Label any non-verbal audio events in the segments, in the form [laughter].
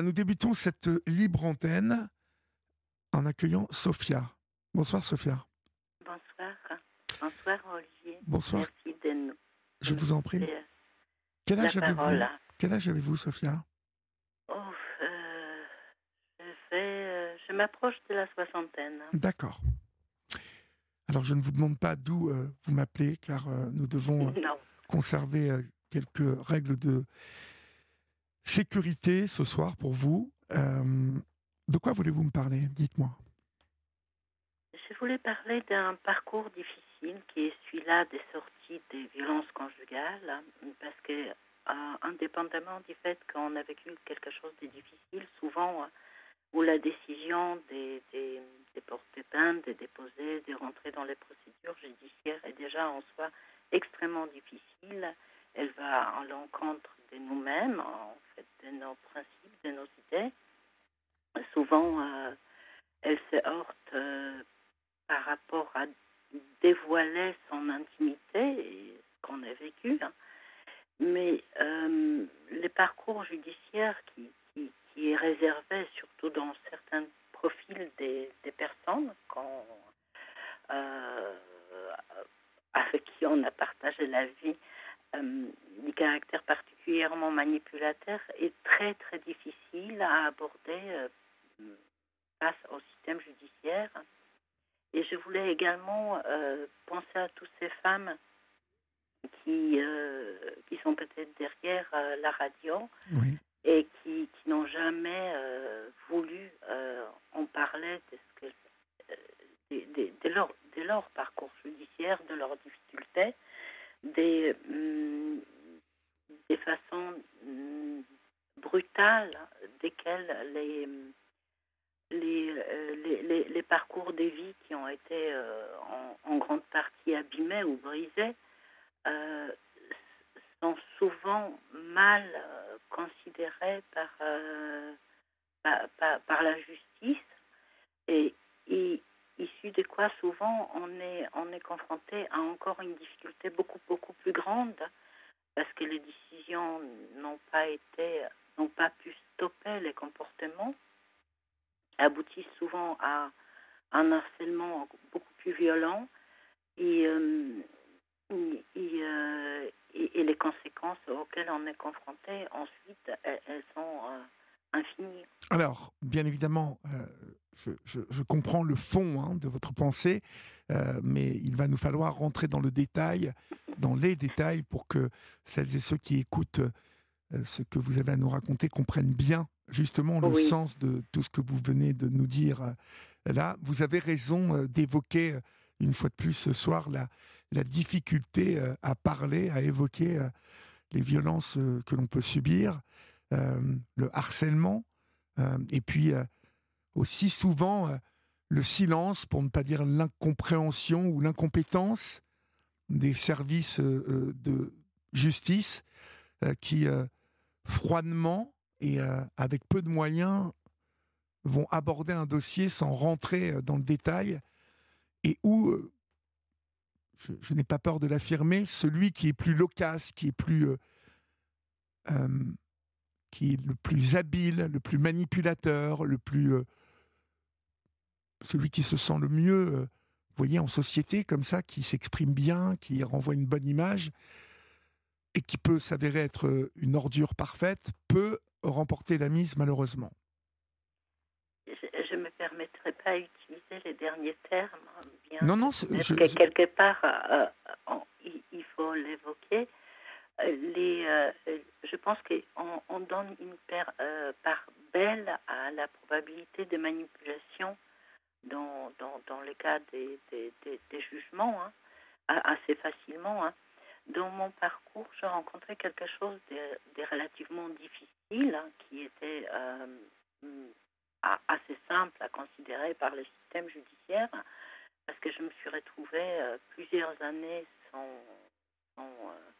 Nous débutons cette libre antenne en accueillant Sophia. Bonsoir Sophia. Bonsoir. Bonsoir Olivier. Bonsoir. Merci de nous. Je vous en prie. euh, Quel âge avez-vous. Quel âge avez-vous Sophia Oh, euh, je euh, m'approche de la soixantaine. D'accord. Alors je ne vous demande pas d'où euh, vous m'appelez car euh, nous devons euh, [laughs] conserver euh, quelques règles de sécurité ce soir pour vous. Euh, de quoi voulez-vous me parler? Dites-moi. Je voulais parler d'un parcours difficile qui est celui-là des sorties des violences conjugales, parce que, euh, indépendamment du fait qu'on a vécu quelque chose de difficile, souvent, euh, où la décision des, des, des porter plainte, de déposer, de rentrer dans les procédures judiciaires est déjà en soi extrêmement difficile. Elle va à l'encontre de nous-mêmes, en fait, de nos principes, de nos idées. Souvent, euh, elle se heurte euh, par rapport à dévoiler son intimité et ce qu'on a vécu. hein. Mais euh, les parcours judiciaires qui, est réservé, surtout dans certains profils des, personnes qu'on, euh, avec qui on a partagé la vie, euh, du caractère particulièrement manipulateur, est très très difficile à aborder euh, face au système judiciaire. Et je voulais également euh, penser à toutes ces femmes qui, euh, qui sont peut-être derrière la radio Oui. et qui, qui n'ont jamais voulu en parler de, ce que, de, de- de leur, de leur parcours judiciaire, de leurs difficultés, des, hum, des façons hum, brutales desquelles les, les, euh, les, les, les parcours de vie qui ont été euh, en, grande partie abîmés ou brisés euh, sont souvent mal considérés par- par la justice. Et, et issu de quoi souvent on est, on est confronté à encore une difficulté beaucoup, beaucoup plus grande parce que les décisions n'ont pas été, n'ont pas pu stopper les comportements, aboutissent souvent à un harcèlement beaucoup plus violent et, euh, euh, les conséquences auxquelles on est confronté ensuite, elles, sont euh, infinies. Alors, bien évidemment, je, comprends le fond hein, de votre pensée, mais il va nous falloir rentrer dans le détail, dans les détails, pour que celles et ceux qui écoutent ce que vous avez à nous raconter comprennent bien justement le Oui. sens de tout ce que vous venez de nous dire euh, là. Vous avez raison euh, d'évoquer euh, une fois de plus ce soir la, la difficulté à parler, à évoquer les violences que l'on peut subir, le harcèlement, et puis aussi souvent le silence, pour ne pas dire l'incompréhension ou l'incompétence des services de justice qui froidement et euh, avec peu de moyens vont aborder un dossier sans rentrer euh, dans le détail et où, euh, je, n'ai pas peur de l'affirmer, celui qui est plus loquace, qui est plus qui est le plus habile, le plus manipulateur, le plus celui qui se sent le mieux, vous voyez, en société comme ça, qui s'exprime bien, qui renvoie une bonne image et qui peut s'avérer être une ordure parfaite, peut remporter la mise malheureusement. Je ne me permettrai pas d'utiliser les derniers termes. Bien Non, non, je- que quelque part, euh, on- il, faut l'évoquer. Euh, Les, euh, je pense qu'on on donne une euh, part belle à la probabilité de manipulation dans, dans, dans le cas des, des, des- des jugements, hein, assez facilement. hein. Dans mon parcours, j'ai rencontré quelque chose de, de relativement difficile, hein, qui était euh, a- assez simple à considérer par le système judiciaire, parce que je me suis retrouvée euh, plusieurs années sans, sans, euh,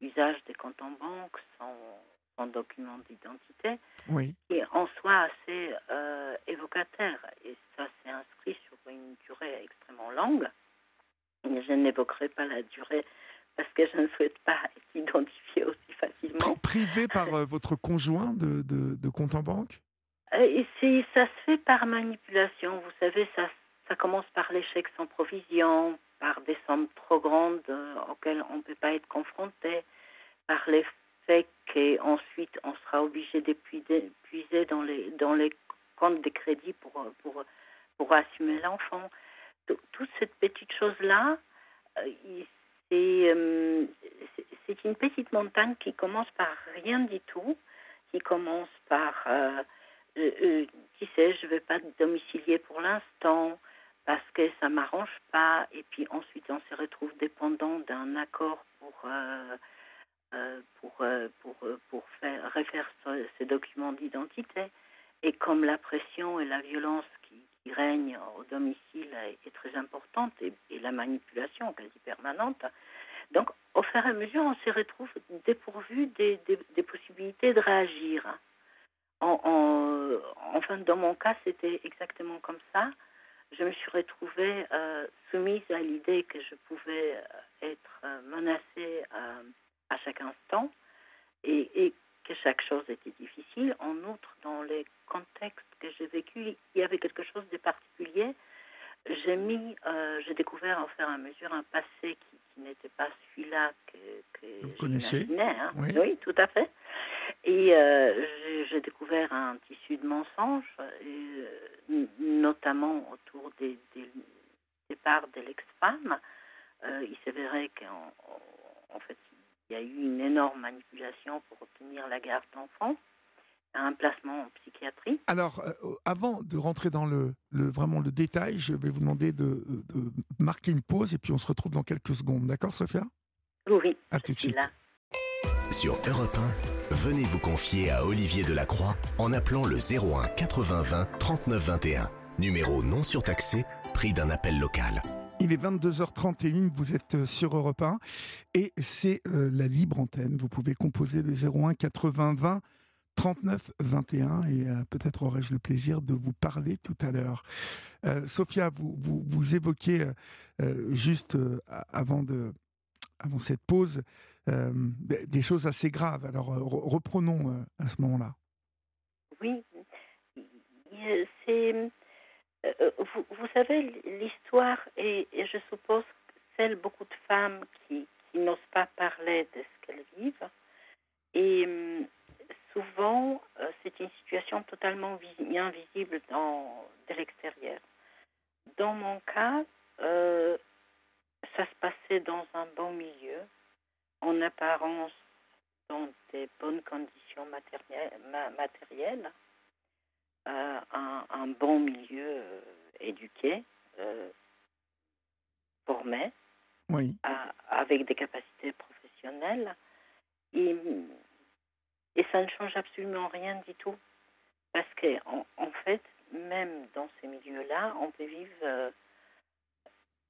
usage des comptes en banque, sans, sans document d'identité, oui, et en soi assez évocateur. Et ça s'est inscrit sur une durée extrêmement longue. Je n'évoquerai pas la durée parce que je ne souhaite pas être identifiée aussi facilement. Privé par votre conjoint de, de, compte en banque? Et Ça se fait par manipulation. Vous savez, ça, ça commence par l'échec sans provision, par des sommes trop grandes auxquelles on ne peut pas être confronté, par les faits qu'ensuite on sera obligé d'épuiser dans les, dans les comptes de crédit pour, pour, pour assumer l'enfant. Toute cette petite chose-là, euh, euh, c'est une petite montagne qui commence par rien du tout, qui commence par, euh, qui sait, je ne vais pas domicilier pour l'instant parce que ça m'arrange pas, et puis ensuite on se retrouve dépendant d'un accord pour pour, pour, pour faire, refaire ces documents d'identité. Et comme la pression et la violence qui, règne au domicile est, très importante et, la manipulation quasi permanente, donc au fur et à mesure, on se retrouve dépourvu des, possibilités de réagir. En, enfin, dans mon cas, c'était exactement comme ça. Je me suis retrouvée euh, soumise à l'idée que je pouvais euh, être euh, menacée à chaque instant et, et que chaque chose était difficile. En outre, dans les contextes que j'ai vécus, il y avait quelque chose de particulier. J'ai mis, euh, j'ai découvert au fur et à mesure un passé qui, n'était pas celui-là que, que Vous connaissez hein. oui. tout à fait. Et euh, j'ai découvert un tissu de mensonges, euh, notamment autour des, des départs de l'ex-femme. il s'avérait qu'en en fait, il y a eu une énorme manipulation pour obtenir la garde d'enfants, un placement en psychiatrie. Alors, euh, avant de rentrer dans le, vraiment le détail, je vais vous demander de, marquer une pause et puis on se retrouve dans quelques secondes. D'accord, Sophia? Oui. À tout de suite. Sur Europe 1, venez vous confier à Olivier Delacroix en appelant le 01 80 20 39 21. Numéro non surtaxé, prix d'un appel local. Il est 22h31, vous êtes euh, sur Europe 1 et c'est euh, la libre antenne. Vous pouvez composer le 01 80 20 39 21 et euh, peut-être aurai-je le plaisir de vous parler tout à l'heure. Sophia, vous, vous, vous évoquiez juste avant, de, avant cette pause des choses assez graves. Alors reprenons à ce moment-là. Oui, c'est euh, vous, vous, savez, l'histoire et je suppose, celle beaucoup de femmes qui, n'osent pas parler de ce qu'elles vivent. Et hum, souvent, euh, c'est une situation totalement invisible de l'extérieur. Dans mon cas, euh, ça se passait dans un bon milieu, en apparence dans des bonnes conditions matérielles euh, un, un, bon milieu euh, éduqué, euh, formé, oui. avec des capacités professionnelles. Et, et, ça ne change absolument rien du tout. Parce que, en, fait, même dans ces milieux-là, on peut vivre.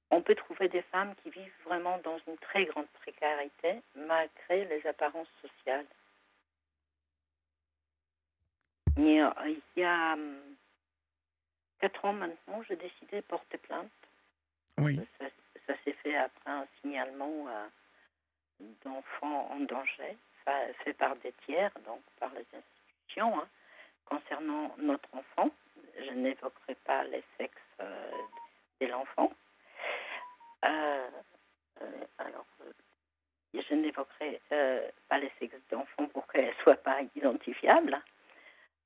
on peut trouver des femmes qui vivent vraiment dans une très grande précarité malgré les apparences sociales. Il y a hum, quatre ans maintenant, j'ai décidé de porter plainte. Oui. Ça, s'est fait après un signalement euh, d'enfants en danger, fait par des tiers, donc par les institutions, hein, concernant notre enfant. Je n'évoquerai pas les sexes euh, de l'enfant. Euh, alors, je n'évoquerai pas les sexes d'enfants pour qu'elles ne soient pas identifiables.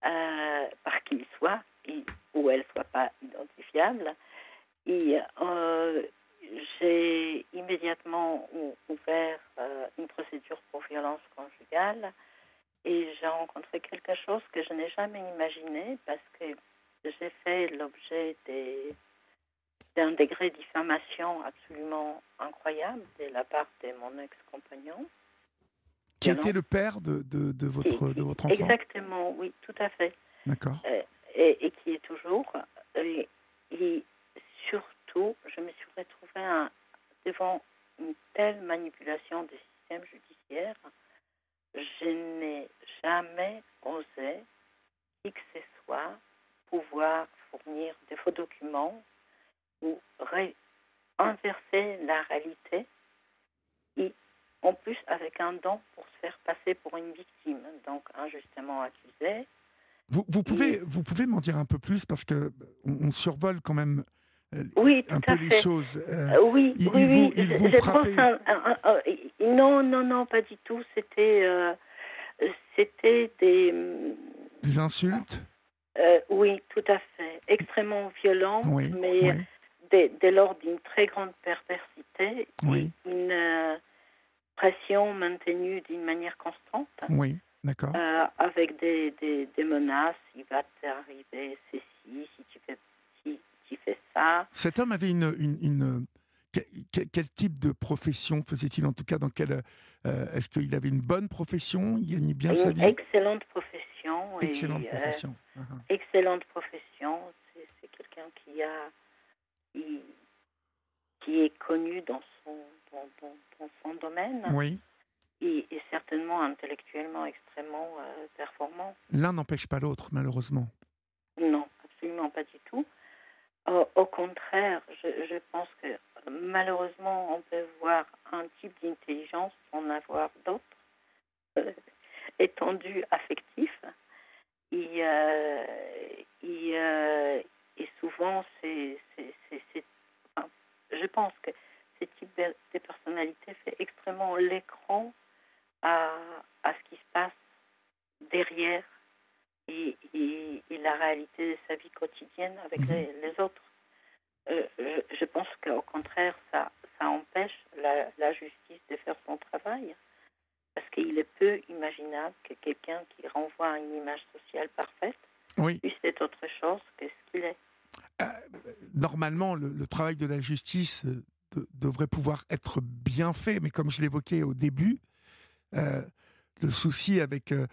Euh, par qu'il soit, ou elle soit pas identifiable. Euh, j'ai immédiatement ouvert euh, une procédure pour violence conjugale et j'ai rencontré quelque chose que je n'ai jamais imaginé parce que j'ai fait l'objet d'un degré de diffamation absolument incroyable de la part de mon ex-compagnon. Qui était le père de, de, de votre, de votre enfant Exactement, oui, tout à fait. D'accord. Euh, et, qui est toujours. Et, surtout, je me suis retrouvée devant une telle manipulation du système judiciaire. Je n'ai jamais osé, qui que ce soit, pouvoir fournir des faux documents ou inverser la réalité en plus avec un don pour se faire passer pour une victime, donc injustement accusée. Vous, vous pouvez, vous pouvez m'en dire un peu plus parce que on, survole quand même euh, oui, un peu les choses. Euh, oui, il, oui, vous, il vous frappait... non, non, non, pas du tout. C'était, euh, c'était des des insultes? oui, tout à fait, extrêmement violent, oui, mais oui. dès, dès lors d'une très grande perversité, Oui. une pression maintenue d'une manière constante. Oui, d'accord. Euh, avec des, des, des, menaces, il va t'arriver ceci, si tu fais, si tu fais ça. Cet homme avait une... une, une quel, quel, type de profession faisait-il En tout cas, dans quel euh, Est-ce qu'il avait une bonne profession Il gagnait bien une sa vie? Excellente profession. Excellente et, profession. Euh, uh -huh. Excellente profession. C'est quelqu'un qui a... Qui, qui est connu dans son, dans, dans, dans son domaine. Oui. Et, et, certainement intellectuellement extrêmement euh, performant. L'un n'empêche pas l'autre, malheureusement. Non, absolument pas du tout. Au, au contraire, je, je, pense que malheureusement, on peut voir un type d'intelligence sans avoir d'autres, euh, étendu affectif. Et, euh, et, euh, et souvent, c'est, je pense que ce type de, personnalité fait extrêmement l'écran à, à, ce qui se passe derrière et, et, et, la réalité de sa vie quotidienne avec mmh. les, les, autres. Euh, je, je, pense qu'au contraire, ça, ça empêche la, la, justice de faire son travail. Parce qu'il est peu imaginable que quelqu'un qui renvoie à une image sociale parfaite oui. puisse être autre chose que ce qu'il est. Euh, normalement, le, travail de la justice de, devrait pouvoir être bien fait, mais comme je l'évoquais au début, euh, le souci avec euh,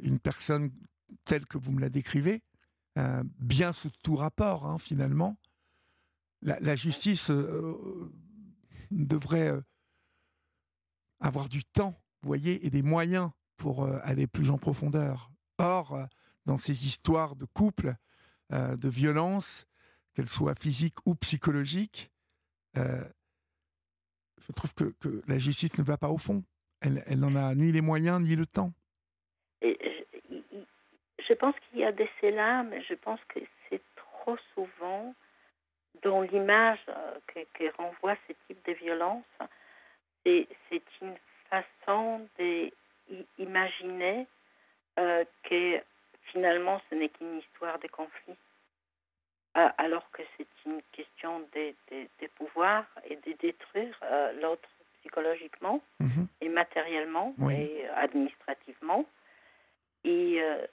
une personne telle que vous me la décrivez, euh, bien sous tout rapport, hein, finalement, la, justice euh, devrait euh, avoir du temps, vous voyez, et des moyens pour aller plus en profondeur. Or, dans ces histoires de couple, de violence, qu'elles soient physiques ou psychologiques, je trouve que, la justice ne va pas au fond. Elle, n'en a ni les moyens ni le temps. Je, pense qu'il y a des là, mais je pense que c'est trop souvent dans l'image que, que, renvoie ce type de violence, c'est une façon d'imaginer euh, que finalement ce n'est qu'une histoire de conflit, euh, alors que c'est une question de, de, de, pouvoir et de détruire euh, l'autre psychologiquement mm -hmm. et matériellement oui. et administrativement. Et euh,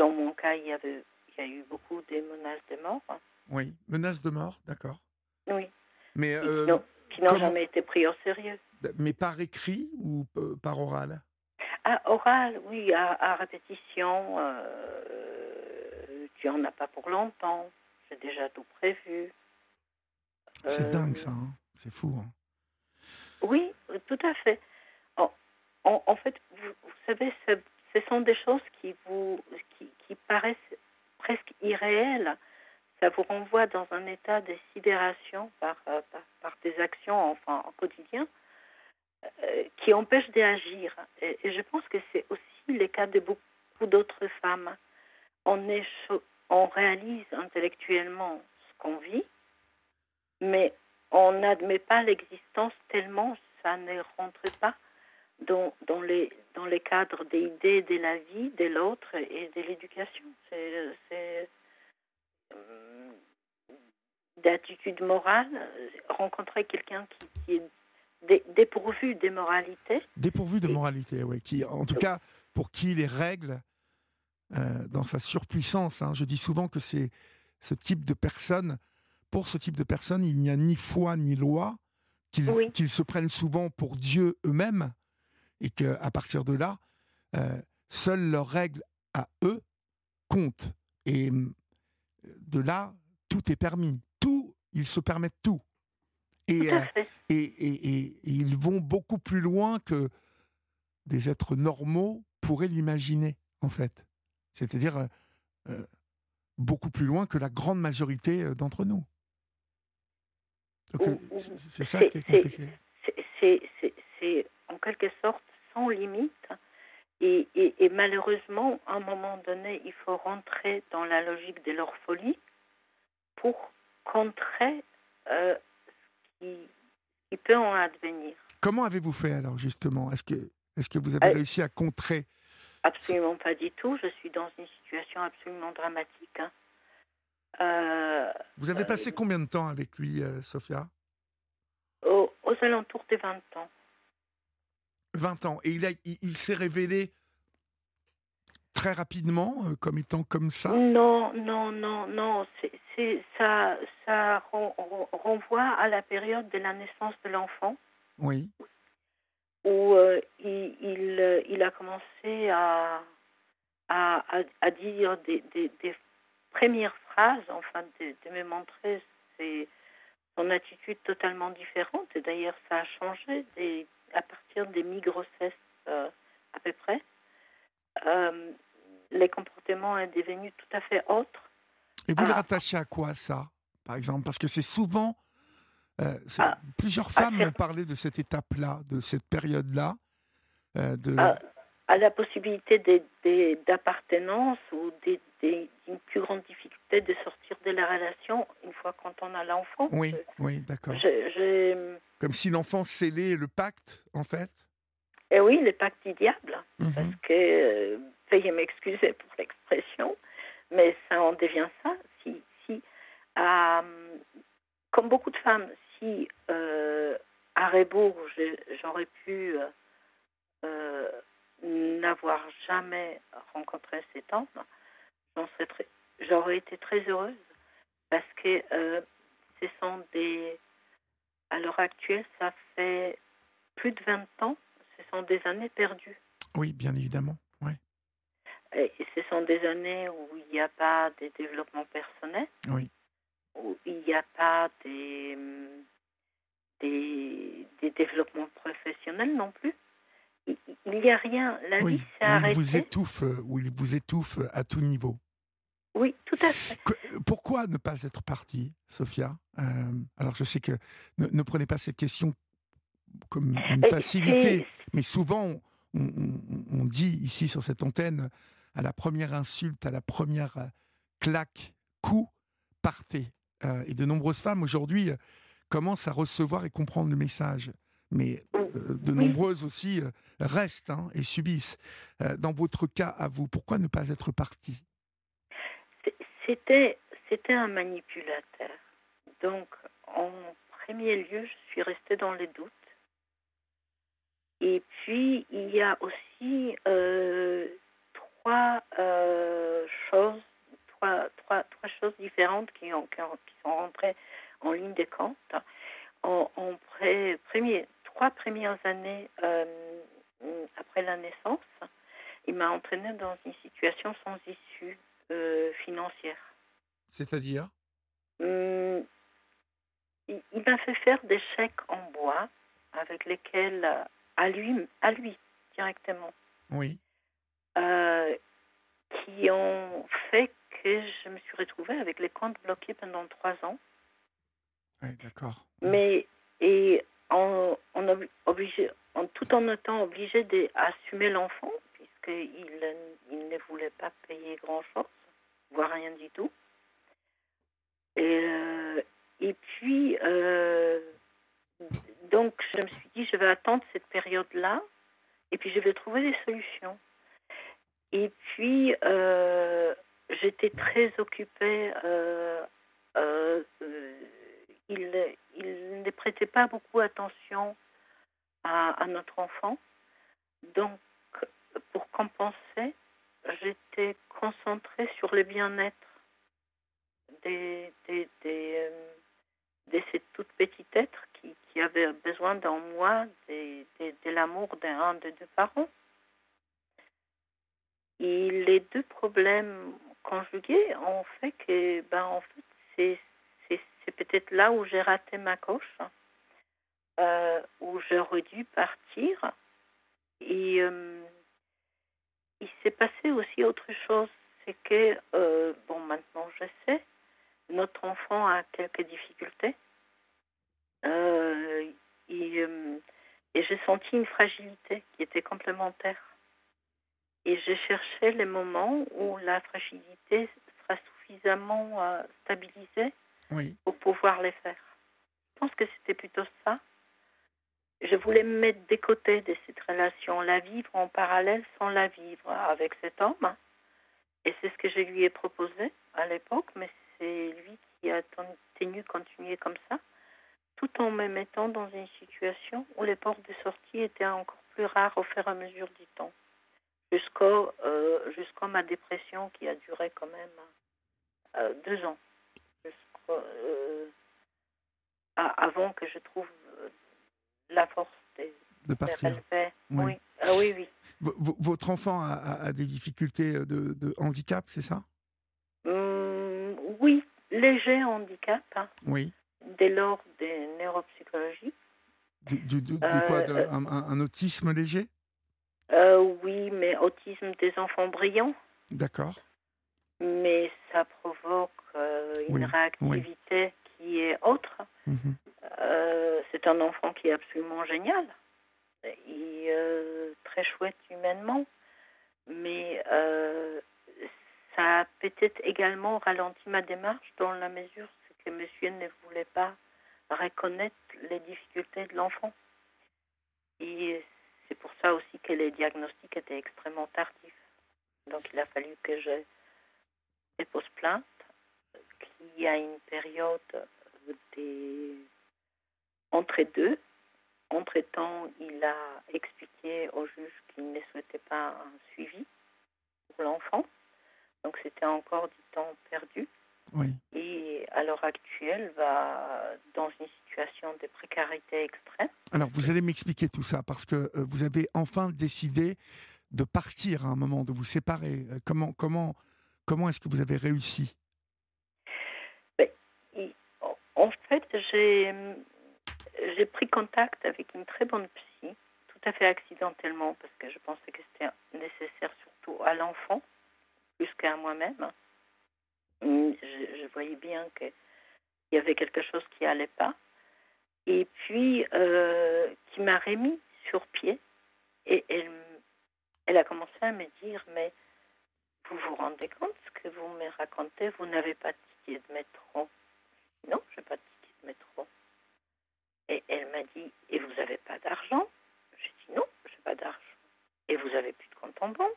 dans mon cas, il y, avait, il y a eu beaucoup de menaces de mort. Oui, menaces de mort, d'accord. Oui. Mais euh, qui n'ont jamais été pris au sérieux. Mais par écrit ou euh, par oral? Ah, oral, oui, à, à répétition. Euh, tu en as pas pour longtemps. J'ai déjà tout prévu. C'est dingue ça, hein c'est fou. Hein oui, tout à fait. En, en, en fait, vous, vous savez, ce, sont des choses qui vous qui, qui paraissent presque irréelles ça vous renvoie dans un état de sidération par, euh, par, par, des actions enfin, en quotidien euh, qui empêchent d'agir. Et, et, je pense que c'est aussi le cas de beaucoup d'autres femmes. On, est, on réalise intellectuellement ce qu'on vit, mais on n'admet pas l'existence tellement ça ne rentre pas dans, dans, les, dans les cadres des idées de la vie, de l'autre et de l'éducation. C'est d'attitude morale, rencontrer quelqu'un qui, qui, est dé, dépourvu de moralité. Dépourvu de moralité, oui. Qui, en tout cas, pour qui les règles, euh, dans sa surpuissance, hein, je dis souvent que c'est ce type de personne, pour ce type de personne, il n'y a ni foi ni loi, qu'ils oui. qu se prennent souvent pour Dieu eux-mêmes, et qu'à partir de là, euh, seules leurs règles à eux comptent. Et de là, tout est permis. Tout, ils se permettent tout. Et, euh, [laughs] et, et, et, ils vont beaucoup plus loin que des êtres normaux pourraient l'imaginer, en fait. C'est-à-dire euh, euh, beaucoup plus loin que la grande majorité d'entre nous. C'est ça qui est compliqué. c'est en quelque sorte sans limite. Et, et, malheureusement, à un moment donné, il faut rentrer dans la logique de leur folie pour contrer euh, ce, qui, qui, peut en advenir. Comment avez-vous fait alors justement? Est-ce que, est que vous avez euh, réussi à contrer Absolument pas du tout. Je suis dans une situation absolument dramatique. Hein. Euh, vous avez passé combien de temps avec lui, Sophia? Aux, aux alentours des 20 ans. 20 ans. Et il, a, il, s'est révélé très rapidement euh, comme étant comme ça? Non, non, non, non. Ça, ça renvoie à la période de la naissance de l'enfant. Oui. Où euh, il, il, il, a commencé à, à, à, dire des, des, des, premières phrases, enfin, de, de me montrer son attitude totalement différente. Et d'ailleurs, ça a changé des, à partir des mi-grossesses euh, à peu près, euh, les comportements sont devenus tout à fait autres. Et vous le rattachez à quoi ça, par exemple? Parce que c'est souvent... Euh, ah, plusieurs femmes m'ont parlé de cette étape-là, de cette période-là. de... À, la possibilité d'appartenance ou d'une plus grande difficulté de sortir de la relation une fois quand on a l'enfant. Oui, oui, d'accord. Comme si l'enfant scellait le pacte, en fait? Eh oui, le pacte du diable. Mhm. Parce que, euh, veuillez m'excuser pour l'expression, mais ça en devient ça. Si, si euh, comme beaucoup de femmes, si euh, à Rebourg, j'aurais pu euh, n'avoir jamais rencontré cet homme, j'aurais été très heureuse parce que ce sont des à l'heure actuelle, ça fait plus de 20 ans. Ce sont des années perdues. Oui, bien évidemment. Ouais. Et ce sont des années où il n'y a pas de développement personnel. Oui. Où il n'y a pas des, des, développements professionnels non plus. Il n'y a rien. La vie s'est arrêtée. Vous étouffe, où il vous étouffe à tout niveau. Oui, tout à fait. Pourquoi ne pas être parti, Sophia? Euh, Alors, je sais que ne, prenez pas cette question comme une facilité, mais souvent, on, dit ici sur cette antenne, à la première insulte, à la première euh, claque, coup, partez. Euh, et de nombreuses femmes aujourd'hui commencent à recevoir et comprendre le message. Mais de nombreuses aussi restent hein, et subissent. dans votre cas, à vous, pourquoi ne pas être parti c'était, c'était un manipulateur. Donc, en premier lieu, je suis restée dans les doutes. Et puis, il y a aussi euh, trois euh, choses, trois, trois, trois, choses différentes qui, ont, qui, sont rentrées en ligne de compte. En, premier, trois premières années euh, après la naissance, il m'a entraînée dans une situation sans issue euh, financière. C'est-à-dire? Hum, Il, m'a fait faire des chèques en bois avec lesquels, à lui, à lui directement. Oui. Euh, qui ont fait je me suis retrouvée avec les comptes bloqués pendant trois ans. Oui, d'accord. Mais, et en, obligé, en, tout en étant obligé d'assumer l'enfant, puisqu'il il ne voulait pas payer grand-chose voire rien du tout. Et, euh, et puis, euh, donc, je me suis dit, je vais attendre cette période-là, et puis je vais trouver des solutions. Et puis, euh, j'étais très occupée. il, il ne prêtait pas beaucoup attention à, notre enfant. Donc, pour compenser, j'étais concentrée sur le bien-être des, des, des, euh, de ces toutes petites êtres qui, qui avaient besoin d'un moi, de, de, l'amour d'un des deux parents. Et les deux problèmes conjugués ont fait que, ben, en fait, c'est, peut-être là où j'ai raté ma coche, euh, où j'aurais dû partir. Et euh, il s'est passé aussi autre chose, c'est que, euh, bon, maintenant je sais, notre enfant a quelques difficultés. Il, euh, senti une fragilité qui était complémentaire. Et j'ai cherché les moments où la fragilité sera suffisamment euh, stabilisée Oui. pour pouvoir les faire. Je pense que c'était plutôt ça. Je voulais me mettre des côtés de cette relation, la vivre en parallèle sans la vivre avec cet homme. Et c'est ce que je lui ai proposé à l'époque, mais c'est lui qui a ten- tenu continuer comme ça, tout en me mettant dans une situation où les portes de sortie étaient encore plus rares au fur et à mesure du temps. Jusqu'au, euh, jusqu'à ma dépression qui a duré quand même euh, deux ans. Euh, avant que je trouve la force de partir. relever. Oui. Oui. Ah oui, oui. V- v- votre enfant a, a- a des difficultés de, de handicap, c'est ça? Hum, oui, léger handicap, hein, Oui. dès lors des neuropsychologies. Du, du- du- de quoi? De- un, un- un autisme léger? Euh, oui, mais autisme des enfants brillants, D'accord. mais ça provoque euh, une Oui, réactivité qui est autre. Mhm. Euh, c'est un enfant qui est absolument génial et euh, très chouette humainement, mais ça a peut-être également ralenti ma démarche dans la mesure que monsieur ne voulait pas reconnaître les difficultés de l'enfant. Et c'est pour ça aussi que les diagnostics étaient extrêmement tardifs. Donc il a fallu que je dépose plainte, qu'il y a une période des entre deux. Entre-temps, il a expliqué au juge qu'il ne souhaitait pas un suivi pour l'enfant. Donc c'était encore du temps perdu. Oui. Et à l'heure actuelle, va dans une situation de précarité extrême. Alors, vous allez m'expliquer tout ça parce que euh, vous avez enfin décidé de partir à un moment, de vous séparer. Euh, Comment, comment, comment est-ce que vous avez réussi? Et, en- fait, j'ai j'ai pris contact avec une très bonne psy, tout à fait accidentellement, parce que je pensais que c'était nécessaire surtout à l'enfant, plus qu'à moi-même. Hum, Je, je voyais bien qu'il y avait quelque chose qui allait pas. Et puis, euh, qui m'a remis sur pied. Et elle, elle a commencé à me dire, mais vous vous rendez compte ce que vous me racontez? Vous n'avez pas de ticket de métro. Non, je n'ai pas de ticket de métro. Et elle m'a dit, et vous n'avez pas d'argent? J'ai dit, non, je n'ai pas d'argent. Et vous avez plus de compte en banque?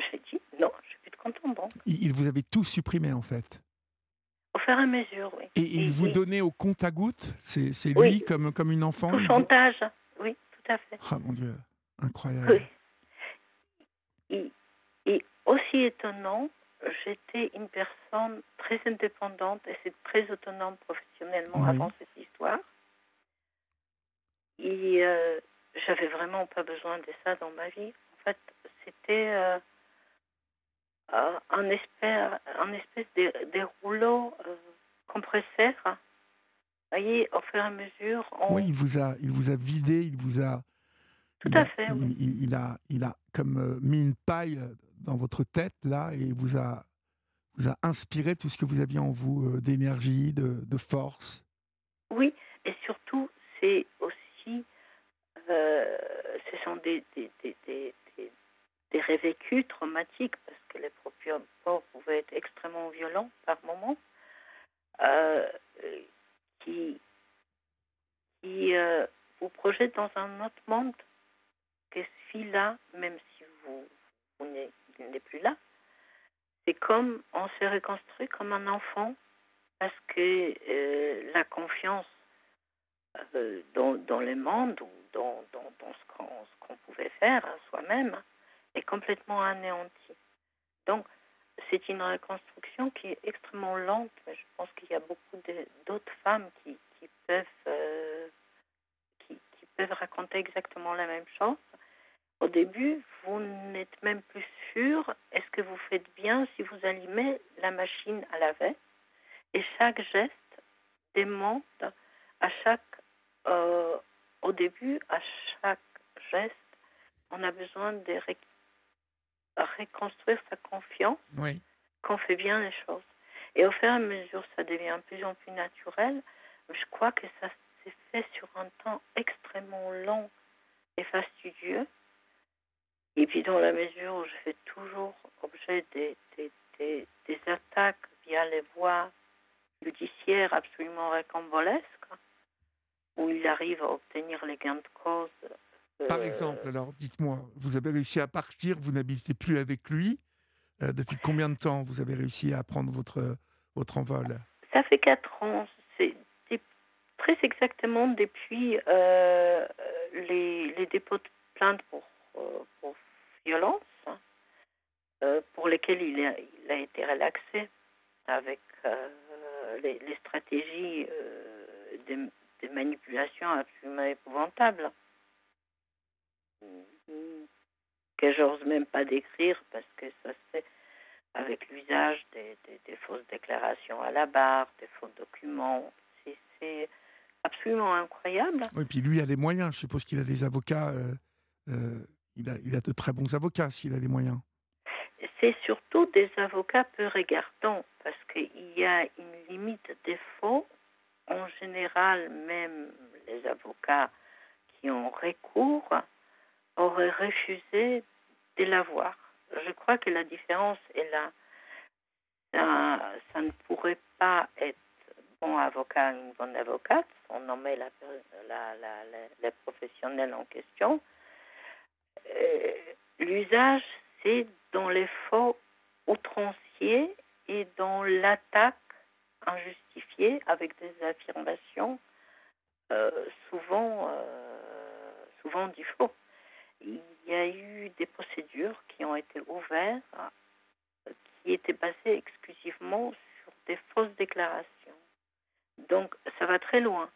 J'ai dit, non, j'ai plus de compte en banque. il, il vous avait tout supprimé en fait. Au fur et à mesure, oui. Et il Et- vous et- donnait au compte à gouttes C'est lui Oui. comme, comme une enfant il vous- chantage, oui, tout à fait. Ah mon Dieu, incroyable. Oui. Et, et aussi étonnant, j'étais une personne très indépendante et c'est très autonome professionnellement Oui. avant cette histoire. Et euh, j'avais vraiment pas besoin de ça dans ma vie. En fait, c'était euh, euh, un, espèce, un espèce de, de rouleau euh, compresseur. Vous voyez, au fur et à mesure, on, Oui, il vous a, il vous a vidé, il vous a. Tout à a- fait, Il, oui. il- il a, il a comme euh, mis une paille dans votre tête là et il vous a, vous a inspiré tout ce que vous aviez en vous euh, d'énergie, de, de force. Oui, et surtout, c'est aussi, euh, ce sont des, des, des, des, des, révécus traumatiques, parce que les propres morts pouvaient être extrêmement violents par moments, euh, qui, euh, vous projettent dans un autre monde que celui-là, même si vous, vous n'êtes il n'est plus là. C'est comme on se reconstruit comme un enfant parce que euh, la confiance dans, le monde ou dans, ce qu'on pouvait faire à soi-même est complètement anéantie. Donc, c'est une reconstruction qui est extrêmement lente, je pense qu'il y a beaucoup d'autres femmes qui, peuvent euh, qui peuvent raconter exactement la même chose. Au début, vous n'êtes même plus sûr est-ce que vous faites bien si vous allumez la machine à laver? Et chaque geste demande à chaque, euh, au début, à chaque geste, on a besoin de reconstruire sa confiance Oui. qu'on fait bien les choses. Et au fur et à mesure, ça devient de plus en plus naturel. Je crois que ça s'est fait sur un temps extrêmement long et fastidieux. Et puis dans la mesure où je fais toujours objet des, des, des, des attaques via les voies judiciaires absolument récambolesques, où il arrive à obtenir les gains de cause. Euh, Par exemple, alors dites-moi, vous avez réussi à partir, vous n'habitez plus avec lui. Euh, depuis combien de temps vous avez réussi à prendre votre, votre envol? Ça fait quatre ans. C'est très exactement depuis euh, les, les dépôts de plainte pour, euh, pour violence, hein, euh, pour lesquels il a, il a été relaxé avec euh, les, les stratégies euh, des, des manipulations absolument épouvantables que j'ose même pas décrire parce que ça fait avec l'usage des, des- des fausses déclarations à la barre, des faux documents. C'est- C'est absolument incroyable. Oui, puis lui a les moyens. Je suppose qu'il a des avocats. euh, euh, il, a, il a de très bons avocats s'il a les moyens. C'est surtout des avocats peu regardants parce qu'il y a une limite des faux. En général, même les avocats qui ont recours auraient refusé de l'avoir. Je crois que la différence est là. Ça, ne pourrait pas être bon avocat, une bonne avocate, on nommait la, la, la, la- les professionnels en question. Euh, L'usage, c'est dans les faux outranciers et dans l'attaque injustifiée avec des affirmations euh, souvent, euh, souvent du faux. Il y a eu des procédures qui ont été ouvertes euh, qui étaient basées exclusivement sur des fausses déclarations. Donc, ça va très loin.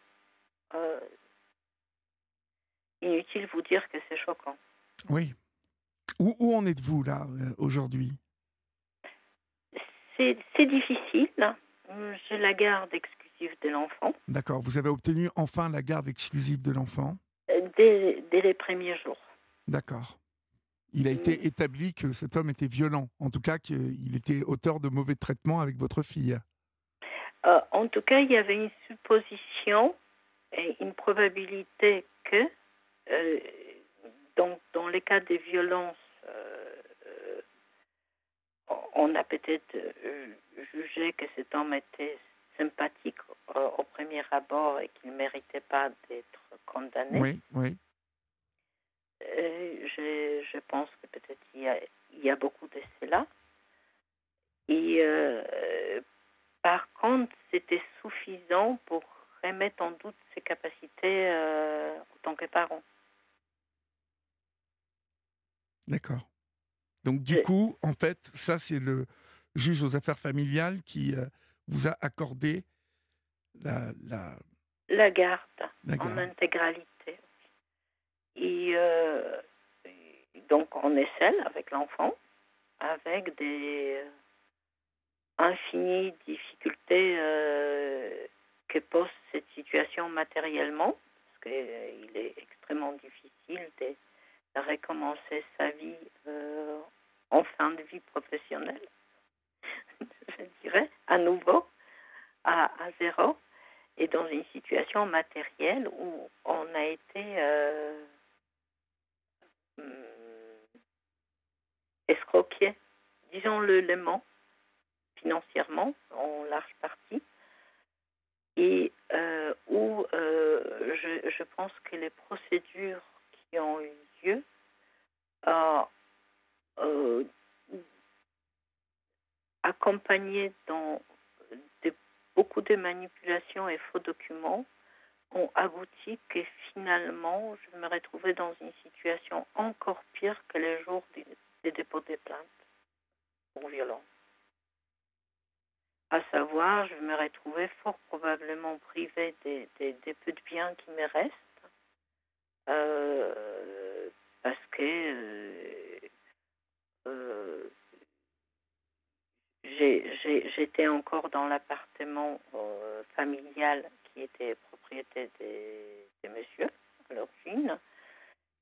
Euh, inutile vous dire que c'est choquant. Oui. Où, où en êtes-vous là euh, aujourd'hui? C'est difficile. J'ai la garde exclusive de l'enfant D'accord. Vous avez obtenu enfin la garde exclusive de l'enfant? dès, dès les premiers jours. D'accord. Il a été établi que cet homme était violent, en tout cas qu'il était auteur de mauvais traitements avec votre fille. Euh, en tout cas, il y avait une supposition et une probabilité que, euh, donc, dans les cas de violence, euh, on a peut-être jugé que cet homme était sympathique au premier abord et qu'il ne méritait pas d'être condamné. Oui, oui. Euh, je, je pense que peut-être il y a, il y a beaucoup de cela. Et euh, par contre, c'était suffisant pour remettre en doute ses capacités euh, en tant que parent. D'accord. Donc du coup, en fait, ça c'est le juge aux affaires familiales qui euh, vous a accordé la, la, La garde la en intégralité. Et euh, donc, on est seul avec l'enfant, avec des euh, infinies difficultés euh, que pose cette situation matériellement, parce qu'il est extrêmement difficile de, recommencer sa vie en fin de vie professionnelle, [laughs] je dirais, à nouveau, à, à zéro et dans une situation matérielle où on a été hum, escroqué, disons-le lément, financièrement, en large partie, et euh, où euh, je, je pense que les procédures qui ont eu lieu euh, euh, accompagnées dans de beaucoup de manipulations et faux documents ont abouti que finalement, je me retrouvais dans une situation encore pire que les jours des, dépôts des plaintes pour violence. À savoir, je me retrouvais fort probablement privée des, peu de biens qui me restent, euh, parce que euh, euh, j'étais encore dans l'appartement familial était propriété des, messieurs à l'origine,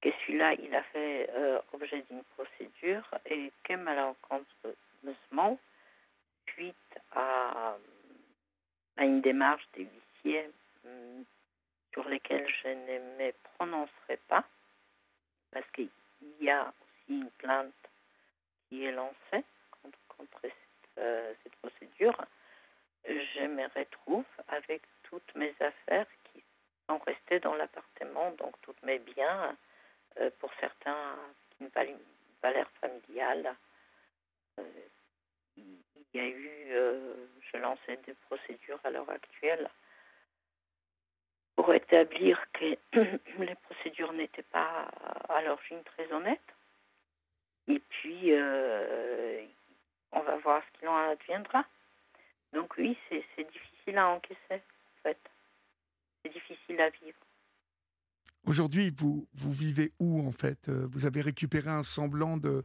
que celui-là, il a fait euh, objet d'une procédure et que malencontreusement, suite à, à une démarche des huissiers hum, sur lesquels je ne me prononcerai pas, parce qu'il y a aussi une plainte qui est lancée contre, contre cette, euh, cette, procédure, je me retrouve avec toutes mes affaires qui sont restées dans l'appartement, donc tous mes biens, euh, pour certains qui une valeur familiale. Euh, il y a eu, euh, je lançais des procédures à l'heure actuelle pour établir que [coughs] les procédures n'étaient pas à l'origine très honnêtes. Et puis, on va voir ce qu'il en adviendra. Donc oui, c'est difficile à encaisser, en fait. C'est difficile à vivre. Aujourd'hui, vous, vous vivez où, en fait? Vous avez récupéré un semblant de,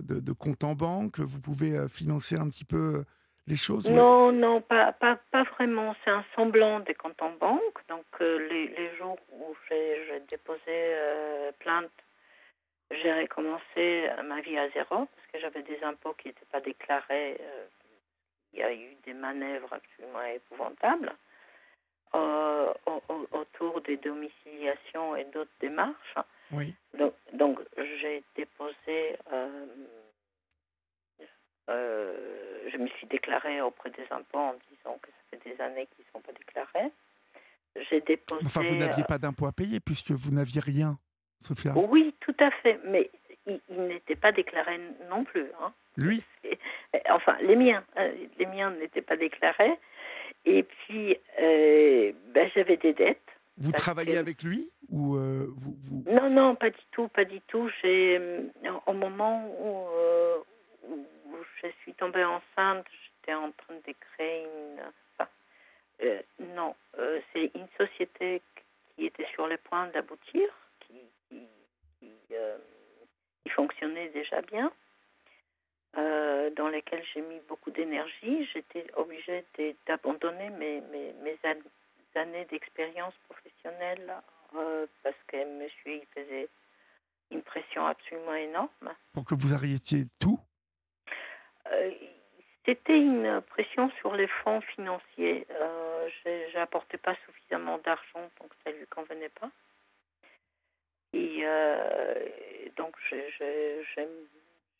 de, de compte en banque? Vous pouvez euh, financer un petit peu les choses Non, non, pas, pas, pas vraiment. C'est un semblant des comptes en banque. Donc, euh, les, les, jours où j'ai déposé euh, plainte, j'ai recommencé ma vie à zéro parce que j'avais des impôts qui n'étaient pas déclarés. Euh, il y a eu des manœuvres absolument épouvantables euh, autour des domiciliations et d'autres démarches. Oui. Donc, donc j'ai déposé euh, euh, je me suis déclarée auprès des impôts en disant que ça fait des années qu'ils ne sont pas déclarés. J'ai déposé. Enfin, vous n'aviez pas d'impôts à payer puisque vous n'aviez rien, Sophia. Oui, tout à fait. Mais il, n'était pas déclaré non plus. Hein. Lui? [laughs] Enfin, les miens. Euh, les miens n'étaient pas déclarés. Et puis, euh, ben, j'avais des dettes. Vous travaillez avec lui ou euh, vous, vous, Non, non, pas du tout, pas du tout. J'ai, au moment où, où je suis tombée enceinte, j'étais en train de créer une. Enfin, euh, non, euh, c'est une société qui était sur le point d'aboutir, qui, qui, qui, euh, qui, fonctionnait déjà bien, dans laquelle j'ai mis beaucoup d'énergie. J'étais obligée d'abandonner mes, mes, mes, années d'expérience professionnelle parce que monsieur il faisait une pression absolument énorme. Pour que vous arrêtiez tout? Euh, c'était une pression sur les fonds financiers. Euh, J'apportais pas suffisamment d'argent, donc ça lui convenait pas. Et euh, donc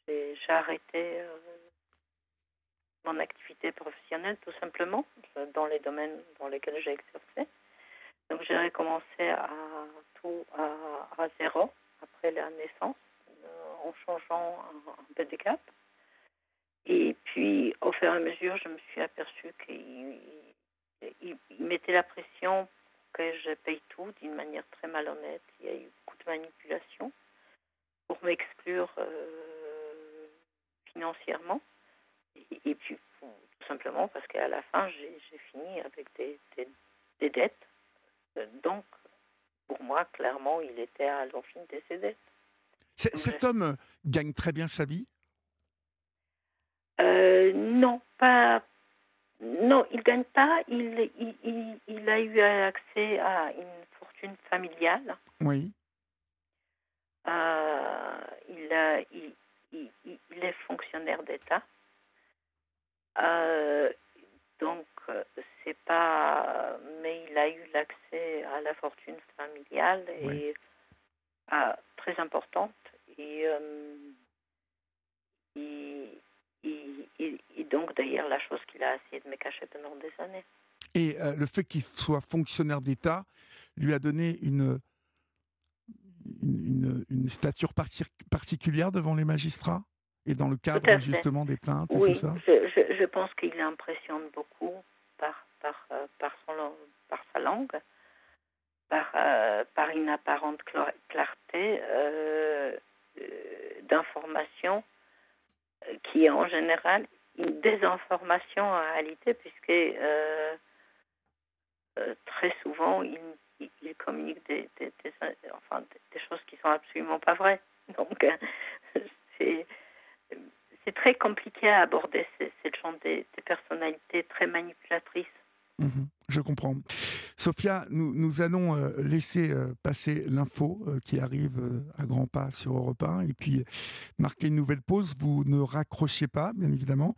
j'ai arrêté euh, mon activité professionnelle tout simplement dans les domaines dans lesquels j'ai exercé. Donc j'ai recommencé à tout à, à, zéro après la naissance en changeant un, un peu de cap. Et puis, au fur et à mesure, je me suis aperçue qu'il il, mettait la pression que je paye tout d'une manière très malhonnête. Il y a eu beaucoup de manipulation pour m'exclure euh, financièrement. Et, et, puis, tout simplement parce qu'à la fin, j'ai fini avec des, des, des dettes. Euh, donc, pour moi, clairement, il était à l'origine de ces dettes. Cet homme gagne très bien sa vie? Euh, non, pas. Non, il gagne pas. Il, il, il, il, a eu accès à une fortune familiale. Oui. Euh, il, a, il, est fonctionnaire d'État. Euh, donc, c'est pas. Mais il a eu l'accès à la fortune familiale et oui. à, très importante. Et euh, et, et, donc, d'ailleurs, la chose qu'il a essayé de me cacher pendant des années. Et euh, le fait qu'il soit fonctionnaire d'État lui a donné une, une, une, stature particulière devant les magistrats Et dans le cadre justement des plaintes et tout ça? je, je, je pense qu'il impressionne beaucoup par, par, euh, par, son, par sa langue, par, euh, par une apparente clarté euh, d'information qui est en général une désinformation en réalité, puisque très souvent, il, il, il communique des, choses qui sont absolument pas vraies. [laughs] Donc, euh, c'est très compliqué à aborder ces, genre des, personnalités très manipulatrices. Mmh, je comprends. Sophia, nous, allons euh, laisser euh, passer l'info qui arrive à grands pas sur Europe 1 et puis marquer une nouvelle pause. Vous ne raccrochez pas, bien évidemment.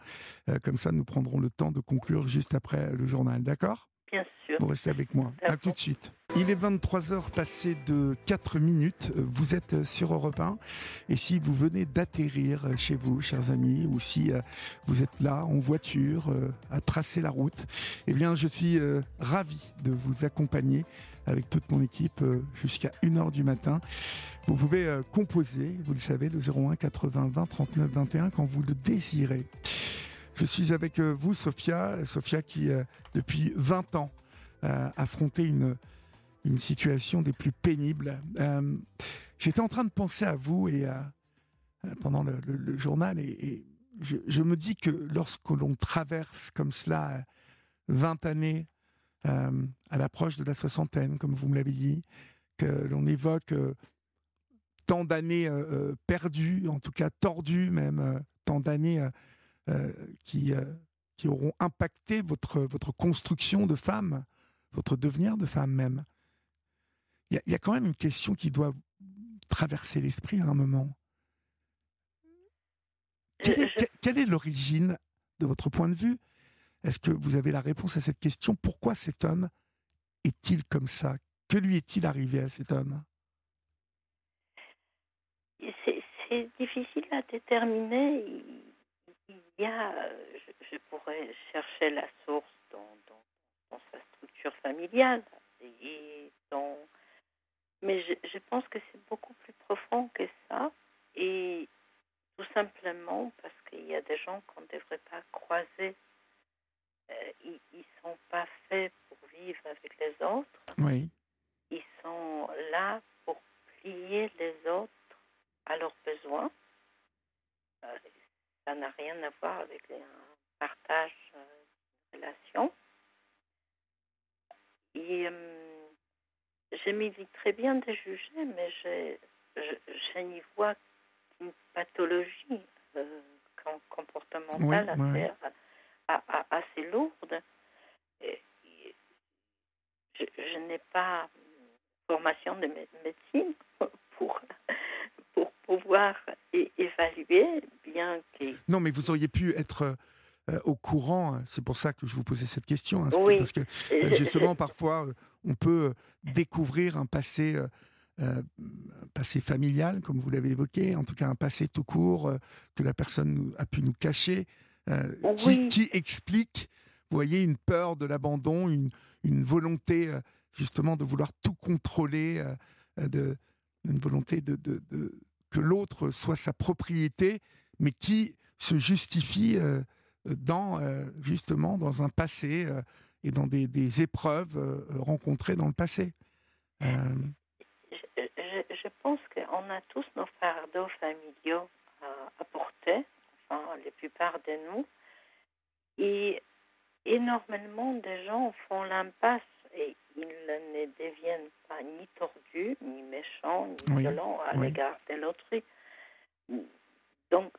comme ça, nous prendrons le temps de conclure juste après le journal. D'accord? Bien sûr. Vous restez avec moi. À tout de suite. Il est 23h passé de 4 minutes. Vous êtes sur Europe 1. Et si vous venez d'atterrir chez vous, chers amis, ou si euh, vous êtes là en voiture euh, à tracer la route, eh bien, je suis euh, ravi de vous accompagner avec toute mon équipe jusqu'à 1h du matin. Vous pouvez composer, vous le savez, le 01 80 20 39 21 quand vous le désirez. Je suis avec vous, Sophia. Sophia qui, depuis 20 ans, a affronté une situation des plus pénibles. Euh, j'étais en train de penser à vous et euh, pendant le, journal et, je, me dis que lorsque l'on traverse comme cela 20 années euh, à l'approche de la soixantaine, comme vous me l'avez dit, que l'on évoque tant d'années perdues, en tout cas tordues même, tant d'années qui, qui auront impacté votre, votre construction de femme, votre devenir de femme même. Il y, a quand même une question qui doit traverser l'esprit à un moment. Quelle est, l'origine de votre point de vue? Est-ce que vous avez la réponse à cette question? Pourquoi cet homme est-il comme ça? Que lui est-il arrivé à cet homme? C'est difficile à déterminer. Il y a, je, pourrais chercher la source dans, dans sa structure familiale et dans mais je, pense que c'est beaucoup plus profond que ça. Et tout simplement parce qu'il y a des gens qu'on ne devrait pas croiser. Euh, ils ne sont pas faits pour vivre avec les autres. Oui. Ils sont là pour plier les autres à leurs besoins. Euh, ça n'a rien à voir avec un partage euh, de relations. Et je m'évite très bien de juger, mais je, je, n'y vois qu'une pathologie euh, comportementale assez, lourde. je, n'ai pas formation de médecine [laughs] pour pouvoir évaluer, bien que... Non, mais vous auriez pu être euh, au courant. Hein. C'est pour ça que je vous posais cette question. Hein, parce que euh, [laughs] justement, parfois, euh, on peut découvrir un passé, passé familial, comme vous l'avez évoqué, en tout cas un passé tout court que la personne a pu nous cacher, qui, explique, vous voyez, une peur de l'abandon, une, une, volonté justement de vouloir tout contrôler, de, une volonté de, de, de que l'autre soit sa propriété, mais qui se justifie dans euh, justement dans un passé euh, et dans des, des épreuves euh, rencontrées dans le passé. Je, je, pense qu'on a tous nos fardeaux familiaux à, porter, enfin la plupart de nous, et énormément de gens font l'impasse et ils ne deviennent pas ni tordus, ni méchants, ni violents à l'égard de l'autrui. Donc,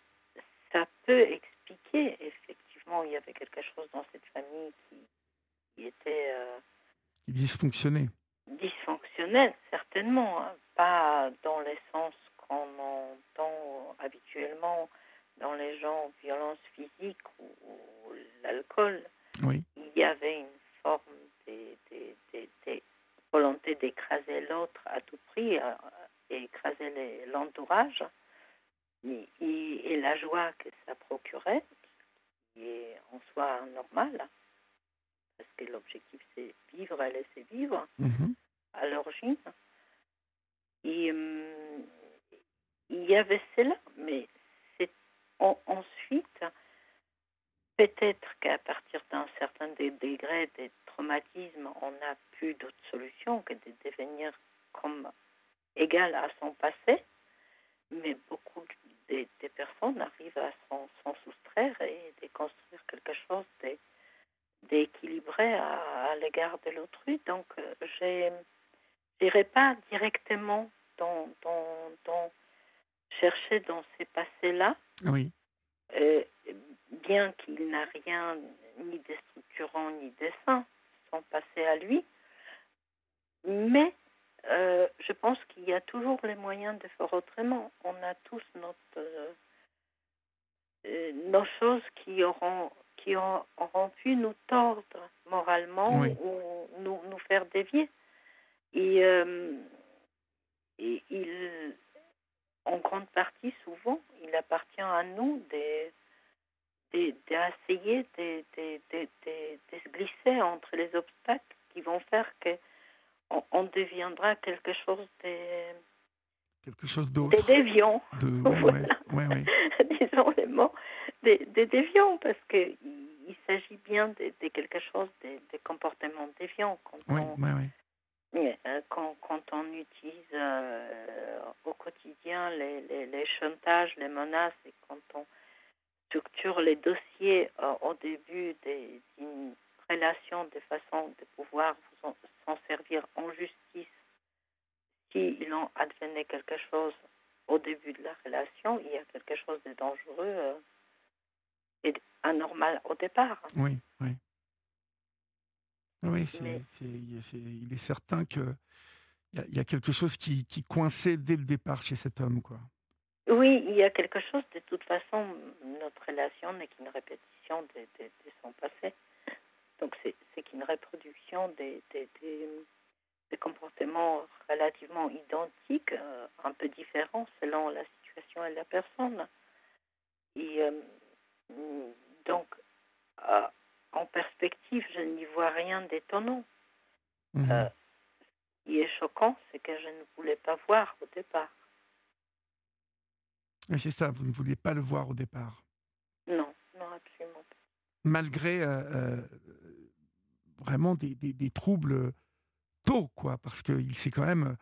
ça peut expliquer effectivement il y avait quelque chose dans cette famille qui, était euh, dysfonctionnait. Dysfonctionnel, certainement, hein. pas dans les sens qu'on entend habituellement dans les gens violence physique ou, l'alcool. Oui. Il y avait une forme de, volonté d'écraser l'autre à tout prix euh, et écraser l'entourage et, la joie que ça procurait, qui est en soi normal, parce que l'objectif c'est vivre et laisser vivre mhm. à l'origine. Et hum, il y avait cela, mais c'est ensuite peut-être qu'à partir d'un certain degré de traumatisme, on n'a plus d'autre solution que de devenir comme égal à son passé mais beaucoup des, personnes arrivent à s'en soustraire et de construire quelque chose d'équilibré à, l'égard de l'autrui. Donc, euh, je n'irai pas directement dans, dans, chercher dans ces passés-là. Oui. Euh, bien qu'il n'a rien ni déstructurant ni de sain, son passé à lui. Mais euh, je pense qu'il y a toujours les moyens de faire autrement. On a tous notre, euh, euh, nos choses qui auront, qui auront pu nous tordre moralement ou nous, nous faire dévier. Et, euh, et il, en grande partie, souvent, il appartient à nous d'essayer de, de, de, de, se glisser entre les obstacles qui vont faire que on, deviendra quelque chose de quelque chose d'autre. Des déviants. De, [laughs] ouais, ouais, ouais, [laughs] Disons les mots, des, des déviants, parce que il s'agit bien de, quelque chose, de, comportements déviants. Quand on, euh, quand, quand, on utilise euh, au quotidien les, les, les, chantages, les menaces, et quand on structure les dossiers euh, au début d'une relation de façon de pouvoir s'en servir en justice, s'il en advenait quelque chose au début de la relation, il y a quelque chose de dangereux et anormal au départ. Oui, oui. Oui, il est certain que il y, a quelque chose qui, qui coinçait dès le départ chez cet homme, quoi. Oui, il y a quelque chose. De toute façon, notre relation n'est qu'une répétition de, de, son passé. Donc, c'est qu'une reproduction des, des, des, comportements relativement identiques, euh, un peu différents selon la situation et la personne. Et euh, donc, euh, en perspective, je n'y vois rien d'étonnant. Mhm. Ce qui est choquant, c'est que je ne voulais pas voir au départ. C'est ça, vous ne vouliez pas le voir au départ. Non, non, absolument pas. Malgré euh, euh, vraiment des, des, troubles tôt, quoi, parce qu'il s'est quand même.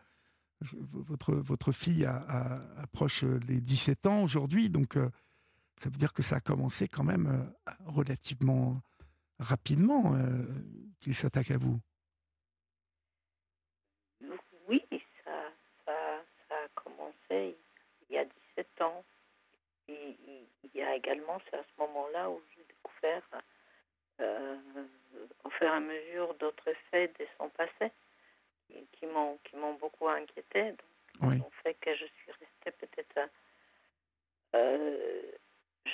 Votre, votre fille a, approche les 17 ans aujourd'hui, donc ça veut dire que ça a commencé quand même relativement rapidement euh, qu'il s'attaque à vous. Oui, ça, ça, ça, a commencé il y a 17 ans. Et, il y a également, c'est à ce moment-là où j'ai découvert euh, au fur et à mesure d'autres faits de son passé qui, m'ont qui m'ont beaucoup inquiété. Donc, oui. fait que je suis restée peut-être euh,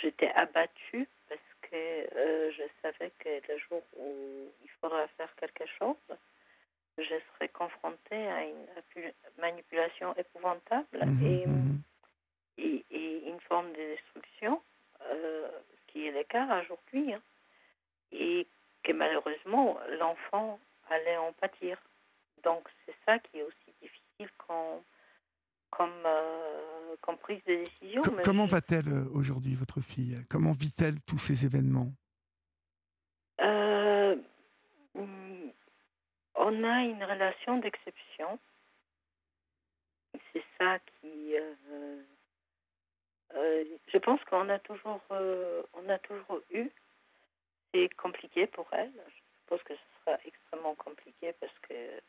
j'étais abattue parce euh, je savais que le jour où il faudra faire quelque chose, je serai confrontée à une manipulation épouvantable mhm, et, mhm. Et, et, une forme de destruction, euh, qui est le cas aujourd'hui, hein, et que malheureusement l'enfant allait en pâtir. Donc c'est ça qui est aussi difficile quand comme, euh, comme prise de décision. comment va-t-elle euh, aujourd'hui, votre fille? Comment vit-elle tous ces événements? Euh, On a une relation d'exception. C'est ça qui. Je pense qu'on a toujours, on a toujours eu. C'est compliqué pour elle. Je suppose que ce sera extrêmement compliqué parce qu'elle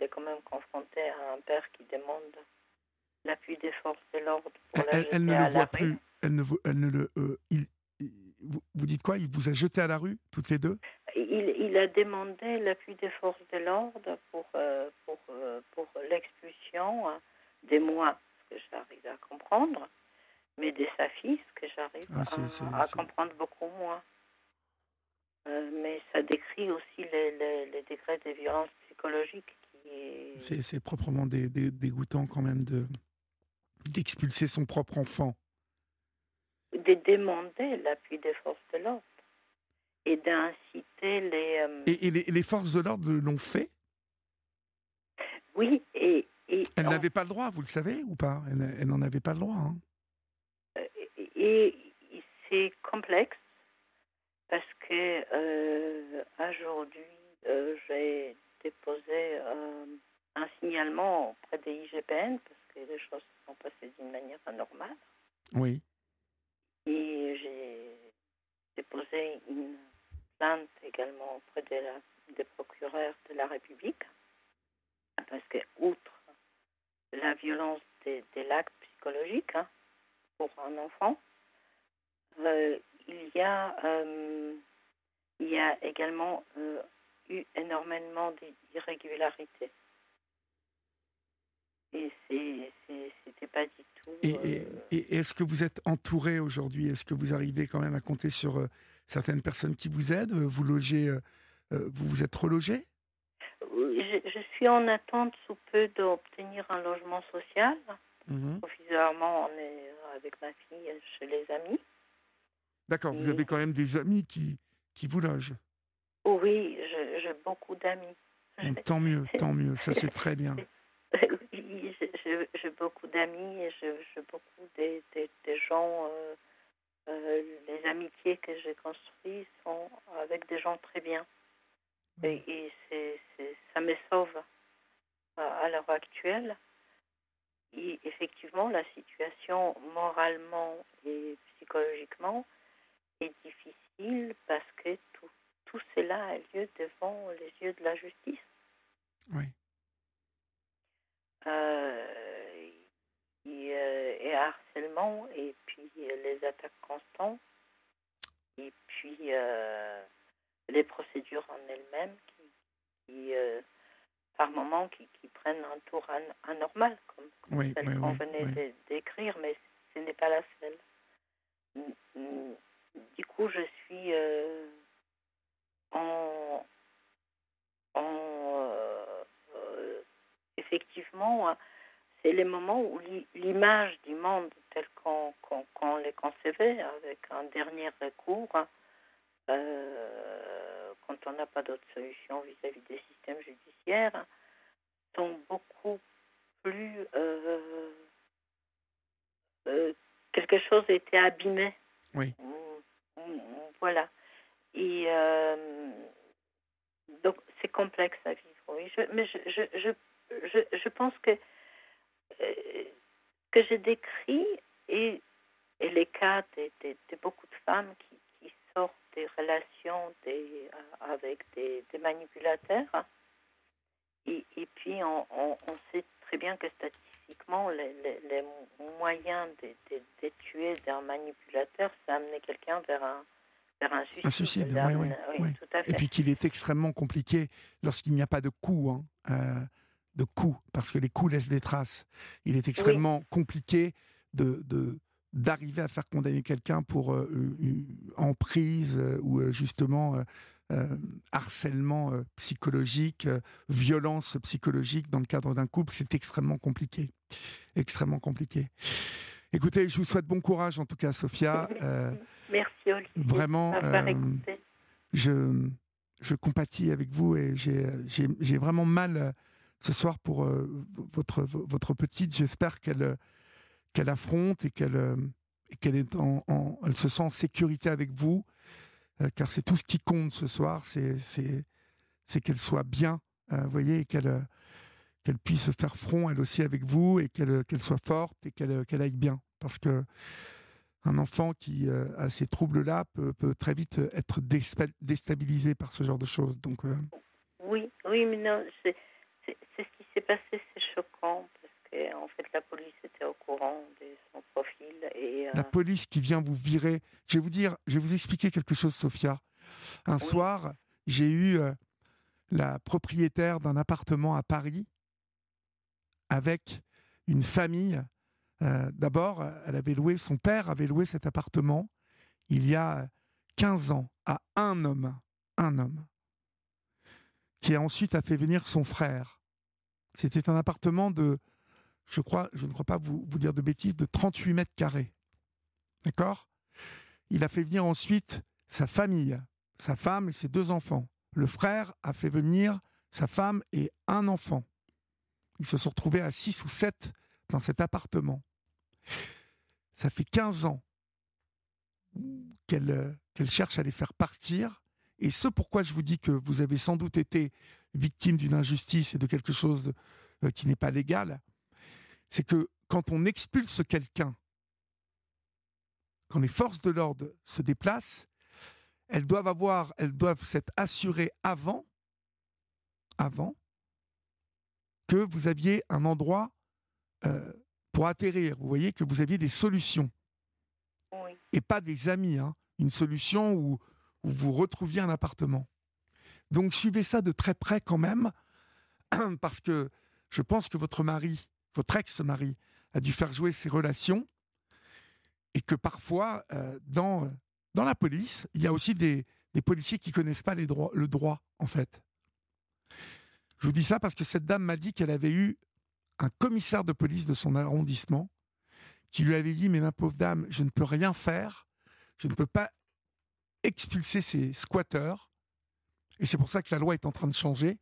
est quand même confrontée à un père qui demande l'appui des forces de l'ordre elle, ne le voit plus. Elle ne, elle ne le. Euh, il, vous, dites quoi? Il vous a jeté à la rue, toutes les deux? Il, il, a demandé l'appui des forces de l'ordre pour, euh, pour, euh, pour l'expulsion hein, des moi, ce que j'arrive à comprendre, mais de sa fille, ce que j'arrive ah, à, comprendre beaucoup moins. mais ça décrit aussi les, les, les degrés de violence psychologique qui C'est proprement dégoûtant quand même de, d'expulser son propre enfant De demander l'appui des forces de l'ordre et d'inciter les, euh, et, les, forces de l'ordre l'ont fait? Oui, et... elle n'avait pas le droit, vous le savez ou pas? Elle, n'en avait pas le droit. Hein. Euh, et, c'est complexe parce que euh, aujourd'hui, j'ai déposé un signalement auprès des IGPN parce que les choses sont passées d'une manière anormale. Oui. Et j'ai déposé une plainte également auprès de la, des procureurs de la République, parce que, outre la violence des, l'acte psychologique hein, pour un enfant, euh, il, y a, euh, il y a également euh, eu énormément d'irrégularités. Et c'était pas du tout. Et, euh, est-ce que vous êtes entouré aujourd'hui? Est-ce que vous arrivez quand même à compter sur euh, certaines personnes qui vous aident? Vous logez, euh, vous vous êtes relogé? Je, je, suis en attente sous peu d'obtenir un logement social. Mhm. Provisoirement, on est avec ma fille chez les amis. D'accord, vous avez quand même des amis qui, qui vous logent. Oui, j'ai beaucoup d'amis. Donc, tant mieux, [laughs] tant mieux, ça c'est très bien. [laughs] Oui, j'ai- beaucoup d'amis et j'ai beaucoup des, des, des gens. euh, euh, les amitiés que j'ai construites sont avec des gens très bien. Et, et ça me sauve à, à l'heure actuelle. Et effectivement, la situation moralement et psychologiquement est difficile parce que tout, tout cela a lieu devant les yeux de la justice. Oui. Euh, et, euh, et harcèlement et puis euh, les attaques constantes et puis euh, les procédures en elles-mêmes qui, qui, euh, par moments qui, qui prennent un tour an- anormal comme, comme Oui, celle oui, qu'on oui, venait d'écrire mais ce n'est pas la seule. Du coup je suis euh, en en euh, effectivement, hein, c'est les moments où l'i- l'image du monde tel qu'on qu'on- qu'on les concevait, avec un dernier recours, hein, euh, quand on n'a pas d'autre solution vis-à-vis des systèmes judiciaires, sont beaucoup plus... quelque chose était abîmé. Oui. Voilà. Et euh, donc, c'est complexe à vivre, oui. Je, mais je, je, je, je, pense que euh, que j'ai décrit et, les cas de, de, beaucoup de femmes qui, sortent des relations euh, avec des, manipulateurs. Et, puis, on, on, on sait très bien que statistiquement, les, les, les moyens d'un manipulateur, c'est amener quelqu'un vers un, vers un suicide. Un suicide, oui, L'amène- oui, oui, oui. tout à fait. Et puis qu'il est extrêmement compliqué lorsqu'il n'y a pas de coup, hein, euh, de coup, parce que les coups laissent des traces. Il est extrêmement compliqué de, de- d'arriver à faire condamner quelqu'un pour euh, emprise euh, ou justement euh, harcèlement euh, psychologique, euh, violence psychologique dans le cadre d'un couple, c'est extrêmement compliqué. Extrêmement compliqué. Écoutez, je vous souhaite bon courage en tout cas, Sophia. [laughs] Merci Olivier vraiment, je, je compatis avec vous et j'ai vraiment mal ce soir pour votre, votre petite. J'espère qu'elle qu'elle affronte et qu'elle est en, en- elle se sent en sécurité avec vous, car c'est tout ce qui compte ce soir, c'est qu'elle soit bien, euh, vous voyez, et qu'elle euh, qu'elle puisse faire front elle aussi avec vous et qu'elle soit forte et qu'elle aille bien, parce que un enfant qui euh, a ces troubles-là peut, très vite être déstabilisé par ce genre de choses. Donc, euh, Oui, oui, mais non, c'est ce qui s'est passé, c'est choquant en fait la police était au courant de son profil et euh, la police qui vient vous virer. Je vais vous dire, je vais vous expliquer quelque chose, Sophia. Un soir, j'ai eu euh, la propriétaire d'un appartement à Paris avec une famille. Euh, D'abord, elle avait loué, son père avait loué cet appartement il y a 15 ans à un homme, un homme, qui a ensuite a fait venir son frère. C'était un appartement de, je ne crois pas vous, dire de bêtises, de 38 mètres carrés. D'accord? Il a fait venir ensuite sa famille, sa femme et ses deux enfants. Le frère a fait venir sa femme et un enfant. Ils se sont retrouvés à 6 ou 7 dans cet appartement. Ça fait 15 ans qu'elle qu'elle cherche à les faire partir. Et ce pourquoi je vous dis que vous avez sans doute été victime d'une injustice et de quelque chose euh, qui n'est pas légal, c'est que quand on expulse quelqu'un, quand les forces de l'ordre se déplacent, elles doivent avoir, elles doivent s'être assurées avant, avant, que vous aviez un endroit euh, pour atterrir. Vous voyez que vous aviez des solutions oui, et pas des amis. hein. Une solution où, où vous retrouviez un appartement. Donc suivez ça de très près quand même, [clears throat] parce que je pense que votre mari, votre ex-mari, a dû faire jouer ses relations et que parfois, euh, dans, dans la police, il y a aussi des, policiers qui connaissent pas le droit, en fait. Je vous dis ça parce que cette dame m'a dit qu'elle avait eu un commissaire de police de son arrondissement qui lui avait dit Mais ma pauvre dame, je ne peux rien faire, je ne peux pas expulser ces squatteurs. Et c'est pour ça que la loi est en train de changer,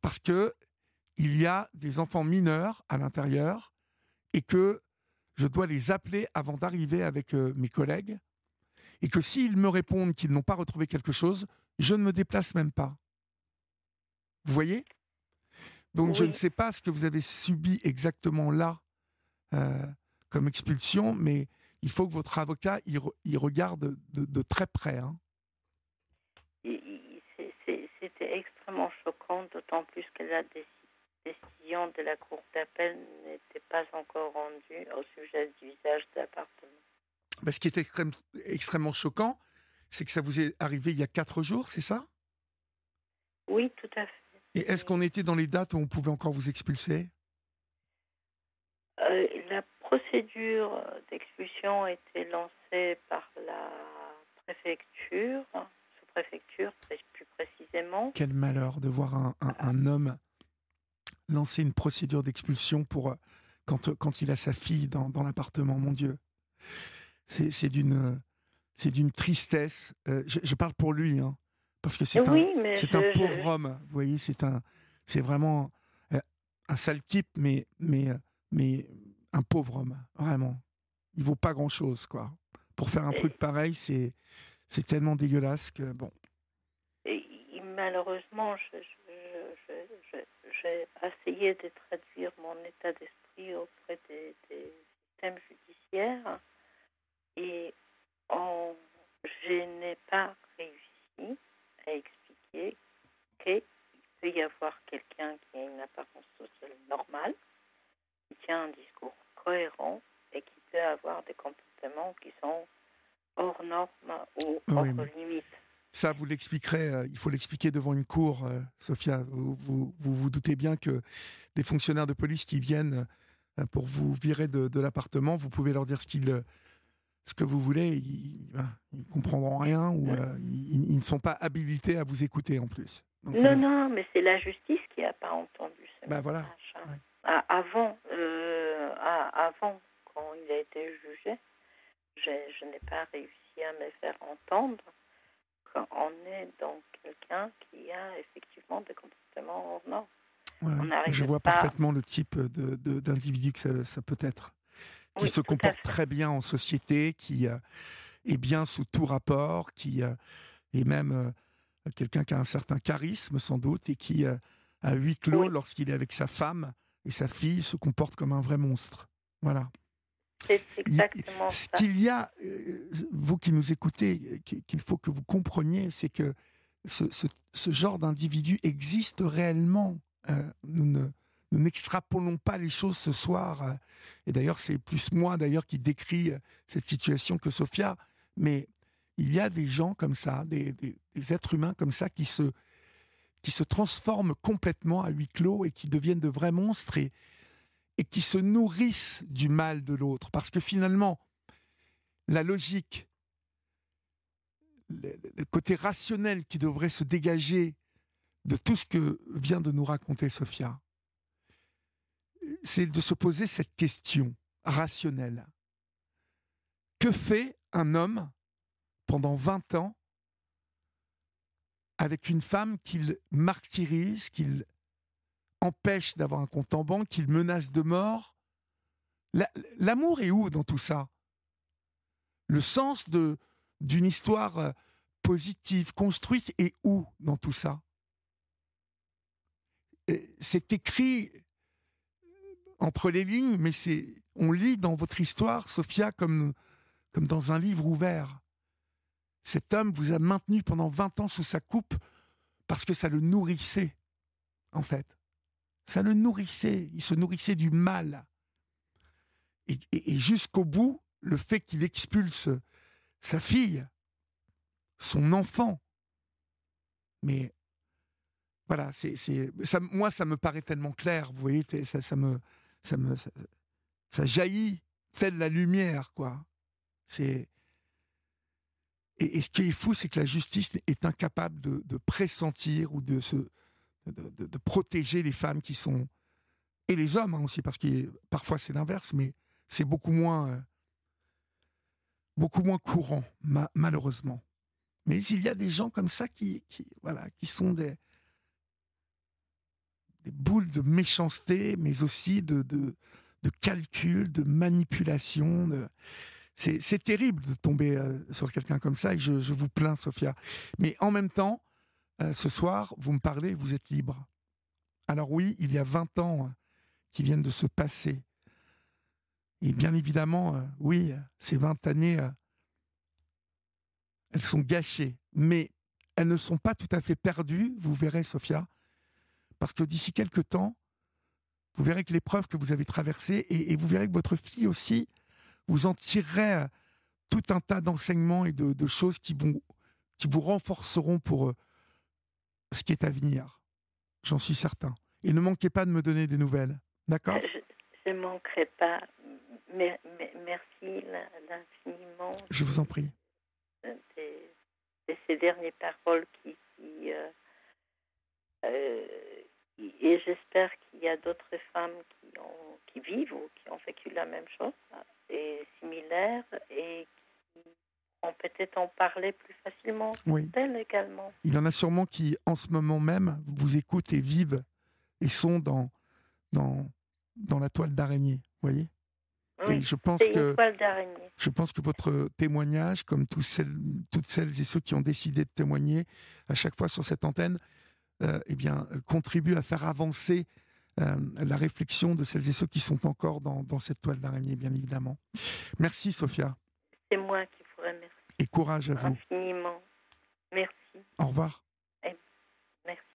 parce que il y a des enfants mineurs à l'intérieur et que je dois les appeler avant d'arriver avec euh, mes collègues et que s'ils me répondent qu'ils n'ont pas retrouvé quelque chose, je ne me déplace même pas. Vous voyez? Donc je ne sais pas ce que vous avez subi exactement là euh, comme expulsion, mais il faut que votre avocat y, regarde de, très près. Hein. C'était extrêmement choquant, d'autant plus que la décision de la Cour d'appel n'était pas encore rendue au sujet du visage de l'appartement. Bah, ce qui est extrêmement choquant, c'est que ça vous est arrivé il y a quatre jours, c'est ça? Oui, tout à fait. Et est-ce qu'on était dans les dates où on pouvait encore vous expulser? Euh, La procédure d'expulsion a été lancée par la préfecture, sous-préfecture plus précisément. Quel malheur de voir un, un, homme lancer une procédure d'expulsion pour euh, quand, quand il a sa fille dans, dans l'appartement, mon Dieu. C'est d'une c'est d'une tristesse. Euh, je, parle pour lui, hein, parce que c'est un, c'est un pauvre homme. Vous voyez, c'est un, c'est vraiment euh, un sale type, mais, mais, euh, mais un pauvre homme, vraiment. Il vaut pas grand chose, quoi. Pour faire un truc pareil, c'est, c'est tellement dégueulasse que bon. Et, malheureusement, j'ai essayé de traduire mon état d'esprit auprès des, des systèmes judiciaires et je n'ai pas réussi à expliquer qu'il peut y avoir quelqu'un qui a une apparence sociale normale, qui tient un discours cohérent et qui peut avoir des comportements qui sont hors normes ou hors limites. Ça, vous l'expliquerez, euh, il faut l'expliquer devant une cour, euh, Sophia. Vous vous, vous doutez bien que des fonctionnaires de police qui viennent euh, pour vous virer de, de l'appartement, vous pouvez leur dire ce qu'ils ce que vous voulez, ils, ne comprendront rien ou euh, ils, ne sont pas habilités à vous écouter en plus. non, euh, non, mais c'est la justice qui n'a pas entendu ce bah voilà. Hein. avant, euh, avant, quand il a été jugé, je, n'ai pas réussi à me faire entendre qu'on est donc quelqu'un qui a effectivement des comportements hors normes. je vois parfaitement le type d'individu de, que ça peut être qui se comporte très bien en société, qui euh, est bien sous tout rapport, qui euh, est même euh, quelqu'un qui a un certain charisme sans doute et qui, à huis clos, lorsqu'il est avec sa femme et sa fille, se comporte comme un vrai monstre. Voilà. C'est exactement Ce qu'il y a, vous qui nous écoutez, qu'il faut que vous compreniez, c'est que ce, ce, genre d'individu existe réellement. nous ne nous n'extrapolons pas les choses ce soir. Euh, et d'ailleurs, c'est plus moi d'ailleurs qui décrit euh, cette situation que Sophia. Mais il y a des gens comme ça, des, êtres humains comme ça qui se, qui se transforment complètement à huis clos et qui deviennent de vrais monstres et, et qui se nourrissent du mal de l'autre. Parce que finalement, la logique, le, côté rationnel qui devrait se dégager de tout ce que vient de nous raconter Sophia, c'est de se poser cette question rationnelle. Que fait un homme pendant 20 ans avec une femme qu'il martyrise, qu'il empêche d'avoir un compte en banque, qu'il menace de mort L'amour est où dans tout ça? Le sens de d'une histoire euh, positive, construite, est où dans tout ça? C'est écrit entre les lignes, mais c'est on lit dans votre histoire, Sophia, comme, comme dans un livre ouvert. Cet homme vous a maintenu pendant 20 ans sous sa coupe parce que ça le nourrissait, en fait. Ça le nourrissait, il se nourrissait du mal. Et, jusqu'au bout, le fait qu'il expulse sa fille, son enfant, mais voilà, moi, ça me paraît tellement clair, vous voyez, ça, ça me, ça ça, jaillit telle la lumière quoi et, ce qui est fou c'est que la justice est incapable de, pressentir ou de se de, protéger les femmes qui sont et les hommes hein, aussi, parce que parfois c'est l'inverse, mais c'est beaucoup moins euh, beaucoup moins courant, malheureusement. Mais il y a des gens comme ça qui, voilà, qui sont des, boules de méchanceté, mais aussi de, de, calcul, de manipulation. C'est terrible de tomber euh, sur quelqu'un comme ça, et je, je, vous plains, Sophia. Mais en même temps, euh, ce soir, vous me parlez, vous êtes libre. Alors oui, il y a 20 ans qui viennent de se passer. Et bien évidemment, euh, oui, ces 20 années, elles sont gâchées. Mais elles ne sont pas tout à fait perdues, vous verrez, Sophia, parce que d'ici quelques temps, vous verrez que l'épreuve que vous avez traversée, et, vous verrez que votre fille aussi, vous en tirerez euh, tout un tas d'enseignements et de, choses qui, vont, qui vous renforceront pour euh, ce qui est à venir. J'en suis certain. Et ne manquez pas de me donner des nouvelles. D'accord? Je ne manquerai pas. merci l'infiniment. Je vous en prie. De, ces dernières paroles qui, qui euh, et j'espère qu'il y a d'autres femmes qui, ont, qui vivent ou qui ont vécu la même chose et similaire et qui peut-être en parler plus facilement oui. également. Il y en a sûrement qui, en ce moment même, vous écoutent et vivent et sont dans, dans, dans la toile d'araignée, voyez? Et je pense que je pense que votre témoignage, comme tous celles, toutes celles et ceux qui ont décidé de témoigner à chaque fois sur cette antenne, euh, eh bien, contribue à faire avancer euh, la réflexion de celles et ceux qui sont encore dans, dans cette toile d'araignée, bien évidemment. Merci, Sophia. C'est moi qui et courage à vous. Infiniment. Merci. Au revoir. Eh,